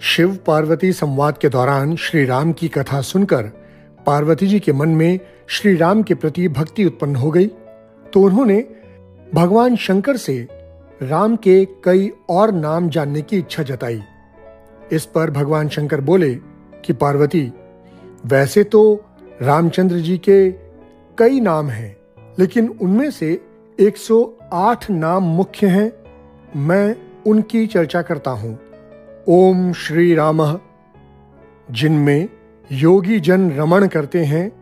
शिव पार्वती संवाद के दौरान श्री राम की कथा सुनकर पार्वती जी के मन में श्री राम के प्रति भक्ति उत्पन्न हो गई। तो उन्होंने भगवान शंकर से राम के कई और नाम जानने की इच्छा जताई। इस पर भगवान शंकर बोले कि, पार्वती, वैसे तो रामचंद्र जी के कई नाम हैं, लेकिन उनमें से 108 नाम मुख्य हैं। मैं उनकी चर्चा करता हूँ। ओम श्री राम, जिनमें योगी जन रमण करते हैं,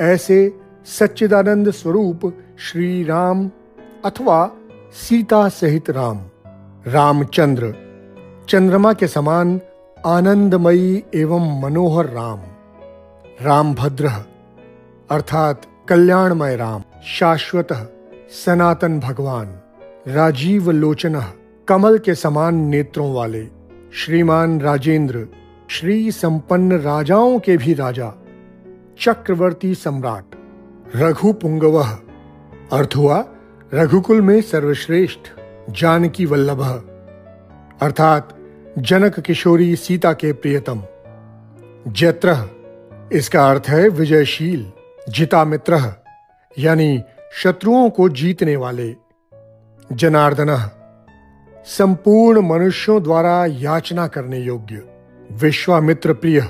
ऐसे सच्चिदानंद स्वरूप श्री राम अथवा सीता सहित राम। रामचंद्र, चंद्रमा के समान आनंदमयी एवं मनोहर राम। राम भद्र अर्थात कल्याणमय राम। शाश्वत, सनातन भगवान। राजीव लोचन कमल के समान नेत्रों वाले। श्रीमान राजेंद्र, श्री संपन्न राजाओं के भी राजा, चक्रवर्ती सम्राट रघु पुंगव अर्थ हुआ, रघुकुल में सर्वश्रेष्ठ, जानकी वल्लभ। अर्थात, जनक किशोरी सीता के प्रियतम। जत्र इसका अर्थ है विजयशील जिता मित्र यानी शत्रुओं को जीतने वाले। जनार्दन संपूर्ण मनुष्यों द्वारा याचना करने योग्य। विश्वामित्र प्रिय,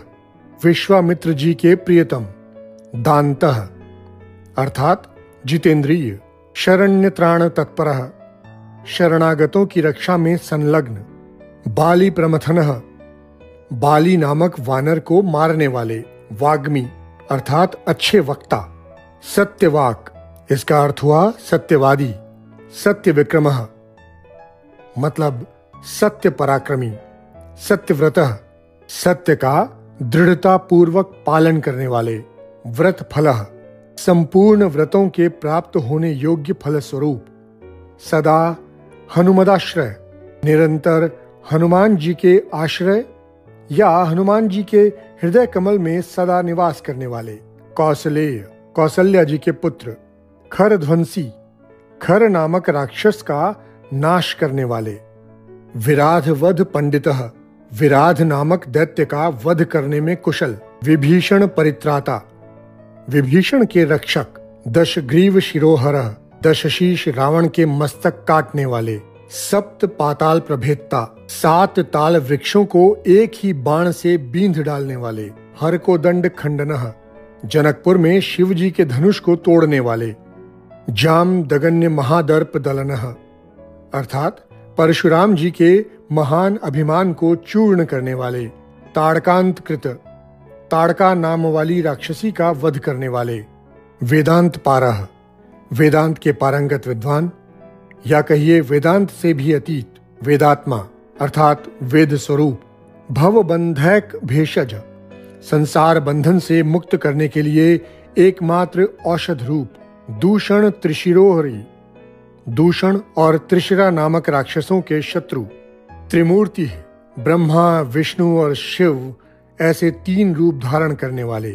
विश्वामित्र जी के प्रियतम, दांत, अर्थात जितेंद्रिय शरण्य त्राण तत्पर, शरणागतों की रक्षा में संलग्न, बाली प्रमथन, बाली नामक वानर को मारने वाले वाग्मी, अर्थात अच्छे वक्ता, सत्यवाक, इसका अर्थ हुआ सत्यवादी सत्य विक्रम मतलब सत्य पराक्रमी सत्यव्रत सत्य का दृढ़ता पूर्वक पालन करने वाले व्रत फल, संपूर्ण व्रतों के प्राप्त होने योग्य फल स्वरूप सदा हनुमदाश्रय, निरंतर हनुमान जी के आश्रय या हनुमान जी के हृदय कमल में सदा निवास करने वाले कौशलेय कौशल्या जी के पुत्र खर ध्वंसी खर नामक राक्षस का नाश करने वाले। विराध वध पंडित, विराध नामक दैत्य का वध करने में कुशल। विभीषण परित्राता, विभीषण के रक्षक, दश ग्रीव शिरोहर दशशीष रावण के मस्तक काटने वाले। सप्त पाताल प्रभेदता सात ताल वृक्षों को एक ही बाण से बींध डालने वाले। हर को दंड खंडन, जनकपुर में शिव जी के धनुष को तोड़ने वाले। जाम दगन्य महादर्प दलन अर्थात परशुराम जी के महान अभिमान को चूर्ण करने वाले ताड़कांत कृत ताड़का नाम वाली राक्षसी का वध करने वाले, वेदांत पारह, वेदांत के पारंगत विद्वान, या कहिए वेदांत से भी अतीत, वेदात्मा, अर्थात वेद स्वरूप भव बंधक भेषज, संसार बंधन से मुक्त करने के लिए एकमात्र औषध रूप दूषण त्रिशिरोहरी दूषण और त्रिशिरा नामक राक्षसों के शत्रु। त्रिमूर्ति ब्रह्मा, विष्णु और शिव ऐसे तीन रूप धारण करने वाले।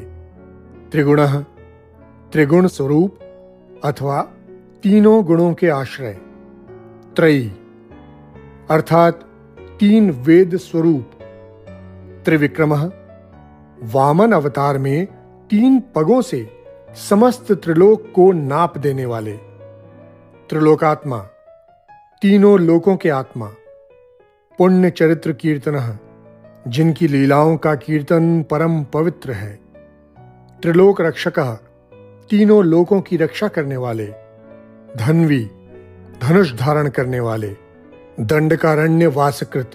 त्रिगुण त्रिगुण स्वरूप अथवा तीनों गुणों के आश्रय। त्रयी। अर्थात तीन वेद स्वरूप। त्रिविक्रम वामन अवतार में तीन पगों से समस्त त्रिलोक को नाप देने वाले। त्रिलोकात्मा, तीनों लोकों के आत्मा, पुण्य चरित्र कीर्तन, जिनकी लीलाओं का कीर्तन परम पवित्र है। त्रिलोक रक्षक, तीनों लोकों की रक्षा करने वाले, धनवी, धनुष धारण करने वाले दंडकारण्य वासकृत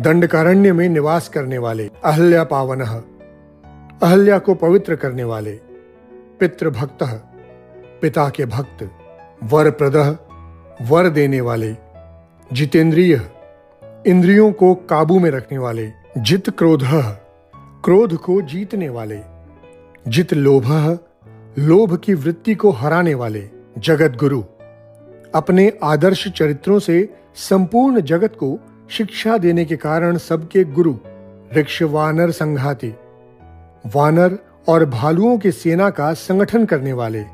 दंडकारण्य में निवास करने वाले, अहल्या पावन, अहल्या को पवित्र करने वाले, पितृभक्त, पिता के भक्त। वर प्रद वर देने वाले, जितेंद्रिय, इंद्रियों को काबू में रखने वाले, जित क्रोध क्रोध को जीतने वाले, जित लोभ लोभ की वृत्ति को हराने वाले जगत गुरु अपने आदर्श चरित्रों से संपूर्ण जगत को शिक्षा देने के कारण सबके गुरु ऋक्ष वानर संघाती, वानर और भालुओं की सेना का संगठन करने वाले।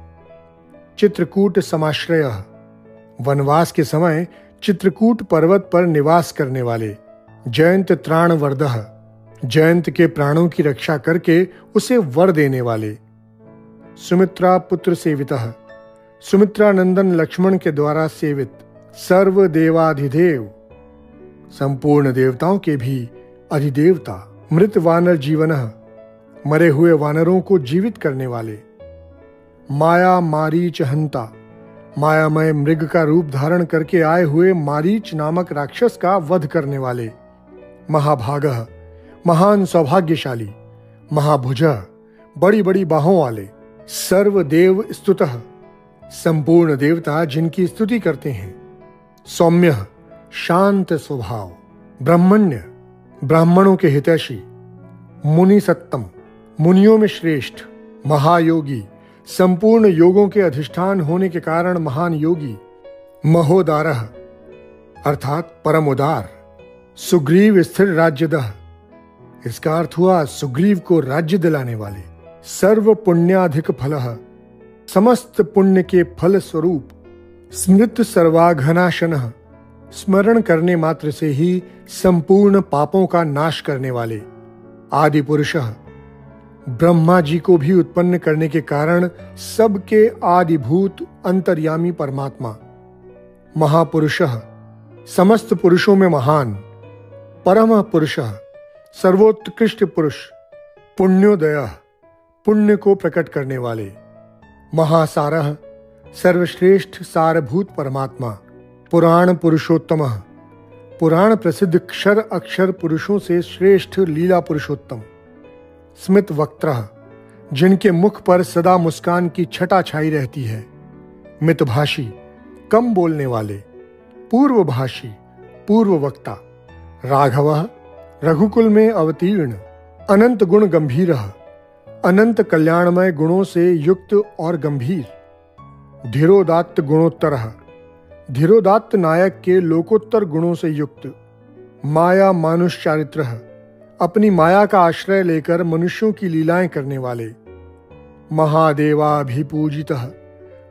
चित्रकूट समाश्रय। वनवास के समय चित्रकूट पर्वत पर निवास करने वाले जयंत त्राण वर्दह जयंत के प्राणों की रक्षा करके उसे वर देने वाले। सुमित्रा पुत्र सेवित सुमित्रा नंदन लक्ष्मण के द्वारा सेवित सर्व देवाधिदेव। संपूर्ण देवताओं के भी अधिदेवता मृत वानर जीवन, मरे हुए वानरों को जीवित करने वाले। माया मारीच हंता। मायामय मृग का रूप धारण करके आए हुए मारीच नामक राक्षस का वध करने वाले। महाभाग, महान सौभाग्यशाली, महाभुज बड़ी बड़ी बाहों वाले, सर्वदेव स्तुत, संपूर्ण देवता जिनकी स्तुति करते हैं। सौम्य, शांत स्वभाव, ब्राह्मण्य, ब्राह्मणों के हितैषी मुनि सत्तम मुनियों में श्रेष्ठ, महायोगी संपूर्ण योगों के अधिष्ठान होने के कारण महान योगी महोदार अर्थात परम उदार सुग्रीव स्थिर राज्यदह। इसका अर्थ हुआ सुग्रीव को राज्य दिलाने वाले सर्व पुण्याधिक फल। समस्त पुण्य के फल स्वरूप स्मृत सर्वाघनाशन स्मरण करने मात्र से ही संपूर्ण पापों का नाश करने वाले आदि पुरुष ब्रह्मा जी को भी उत्पन्न करने के कारण सबके आदिभूत अंतर्यामी परमात्मा। महापुरुष, समस्त पुरुषों में महान। परम पुरुष, सर्वोत्कृष्ट पुरुष, पुण्योदय, पुण्य को प्रकट करने वाले। महासारह सर्वश्रेष्ठ सारभूत परमात्मा। पुराण पुरुषोत्तम, पुराण प्रसिद्ध क्षर अक्षर पुरुषों से श्रेष्ठ लीला पुरुषोत्तम। स्मित वक्त्र, जिनके मुख पर सदा मुस्कान की छटा छाई रहती है। मितभाषी कम बोलने वाले। पूर्वभाषी पूर्व वक्ता। राघव, रघुकुल में अवतीर्ण। अनंत गुण गंभीर। अनंत कल्याणमय गुणों से युक्त और गंभीर। धीरोदात्त गुणोत्तर। धीरोदात्त नायक के लोकोत्तर गुणों से युक्त। माया मानुष चारित्र अपनी माया का आश्रय लेकर मनुष्यों की लीलाएँ करने वाले। महादेवाभिपूजित,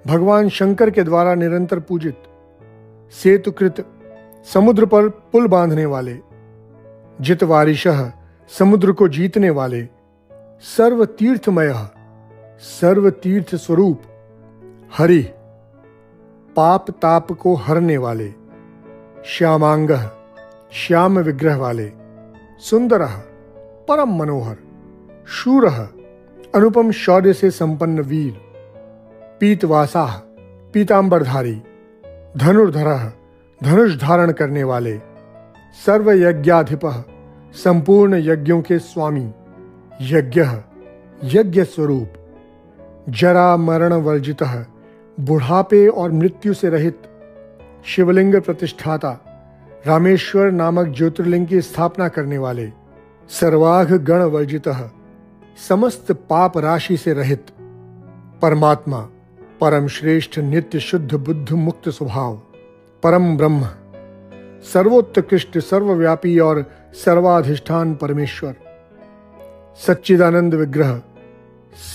भगवान शंकर के द्वारा निरंतर पूजित, सेतुकृत, समुद्र पर पुल बांधने वाले, जितवारिश, समुद्र को जीतने वाले सर्व तीर्थमय सर्व तीर्थ स्वरूप हरि, पाप ताप को हरने वाले, श्यामांग, श्याम विग्रह वाले। सुंदर, परम मनोहर, शूर, अनुपम शौर्य से संपन्न वीर, पीतवासा, पीतांबरधारी, धनुर्धर, धनुष धारण करने वाले सर्व यज्ञाधिप संपूर्ण यज्ञों के स्वामी, यज्ञ यज्ञ स्वरूप, जरा मरण वर्जित, बुढ़ापे और मृत्यु से रहित, शिवलिंग प्रतिष्ठाता रामेश्वर नामक ज्योतिर्लिंग की स्थापना करने वाले सर्वाघ गण वर्जित समस्त पाप राशि से रहित परमात्मा, परम श्रेष्ठ नित्य शुद्ध बुद्ध मुक्त स्वभाव, परम ब्रह्म, सर्वोत्कृष्ट, सर्वव्यापी और सर्वाधिष्ठान परमेश्वर, सच्चिदानंद विग्रह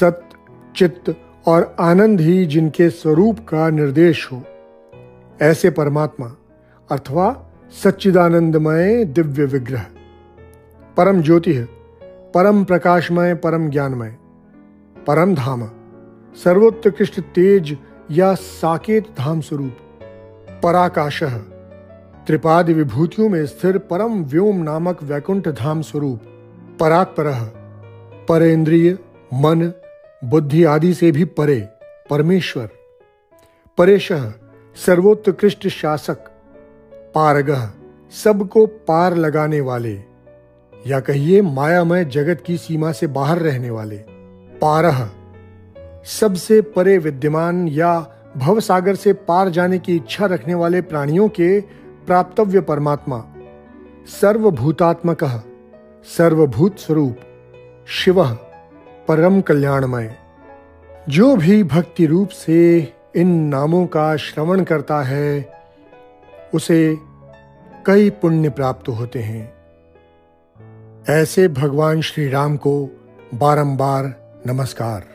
सत्य चित्त और आनंद ही जिनके स्वरूप का निर्देश हो, ऐसे परमात्मा, अथवा सच्चिदानंदमय दिव्य विग्रह। परम ज्योति है, परम प्रकाशमय, परम ज्ञानमय, परम धाम, सर्वोत्कृष्ट तेज या साकेत धाम स्वरूप, पराकाश, त्रिपाद विभूतियों में स्थिर परम व्योम नामक वैकुंठ धाम स्वरूप, परात्पर परेंद्रिय मन, बुद्धि आदि से भी परे, परमेश्वर, परेश, सर्वोत्कृष्ट शासक पारगह सबको पार लगाने वाले, या कहिए मायामय जगत की सीमा से बाहर रहने वाले। पारह सबसे परे विद्यमान या भव सागर से पार जाने की इच्छा रखने वाले प्राणियों के प्राप्तव्य परमात्मा। सर्वभूतात्मक, सर्वभूत स्वरूप, शिव, परम कल्याणमय। जो भी भक्ति रूप से इन नामों का श्रवण करता है उसे कई पुण्य प्राप्त होते हैं। ऐसे भगवान श्री राम को बारंबार नमस्कार।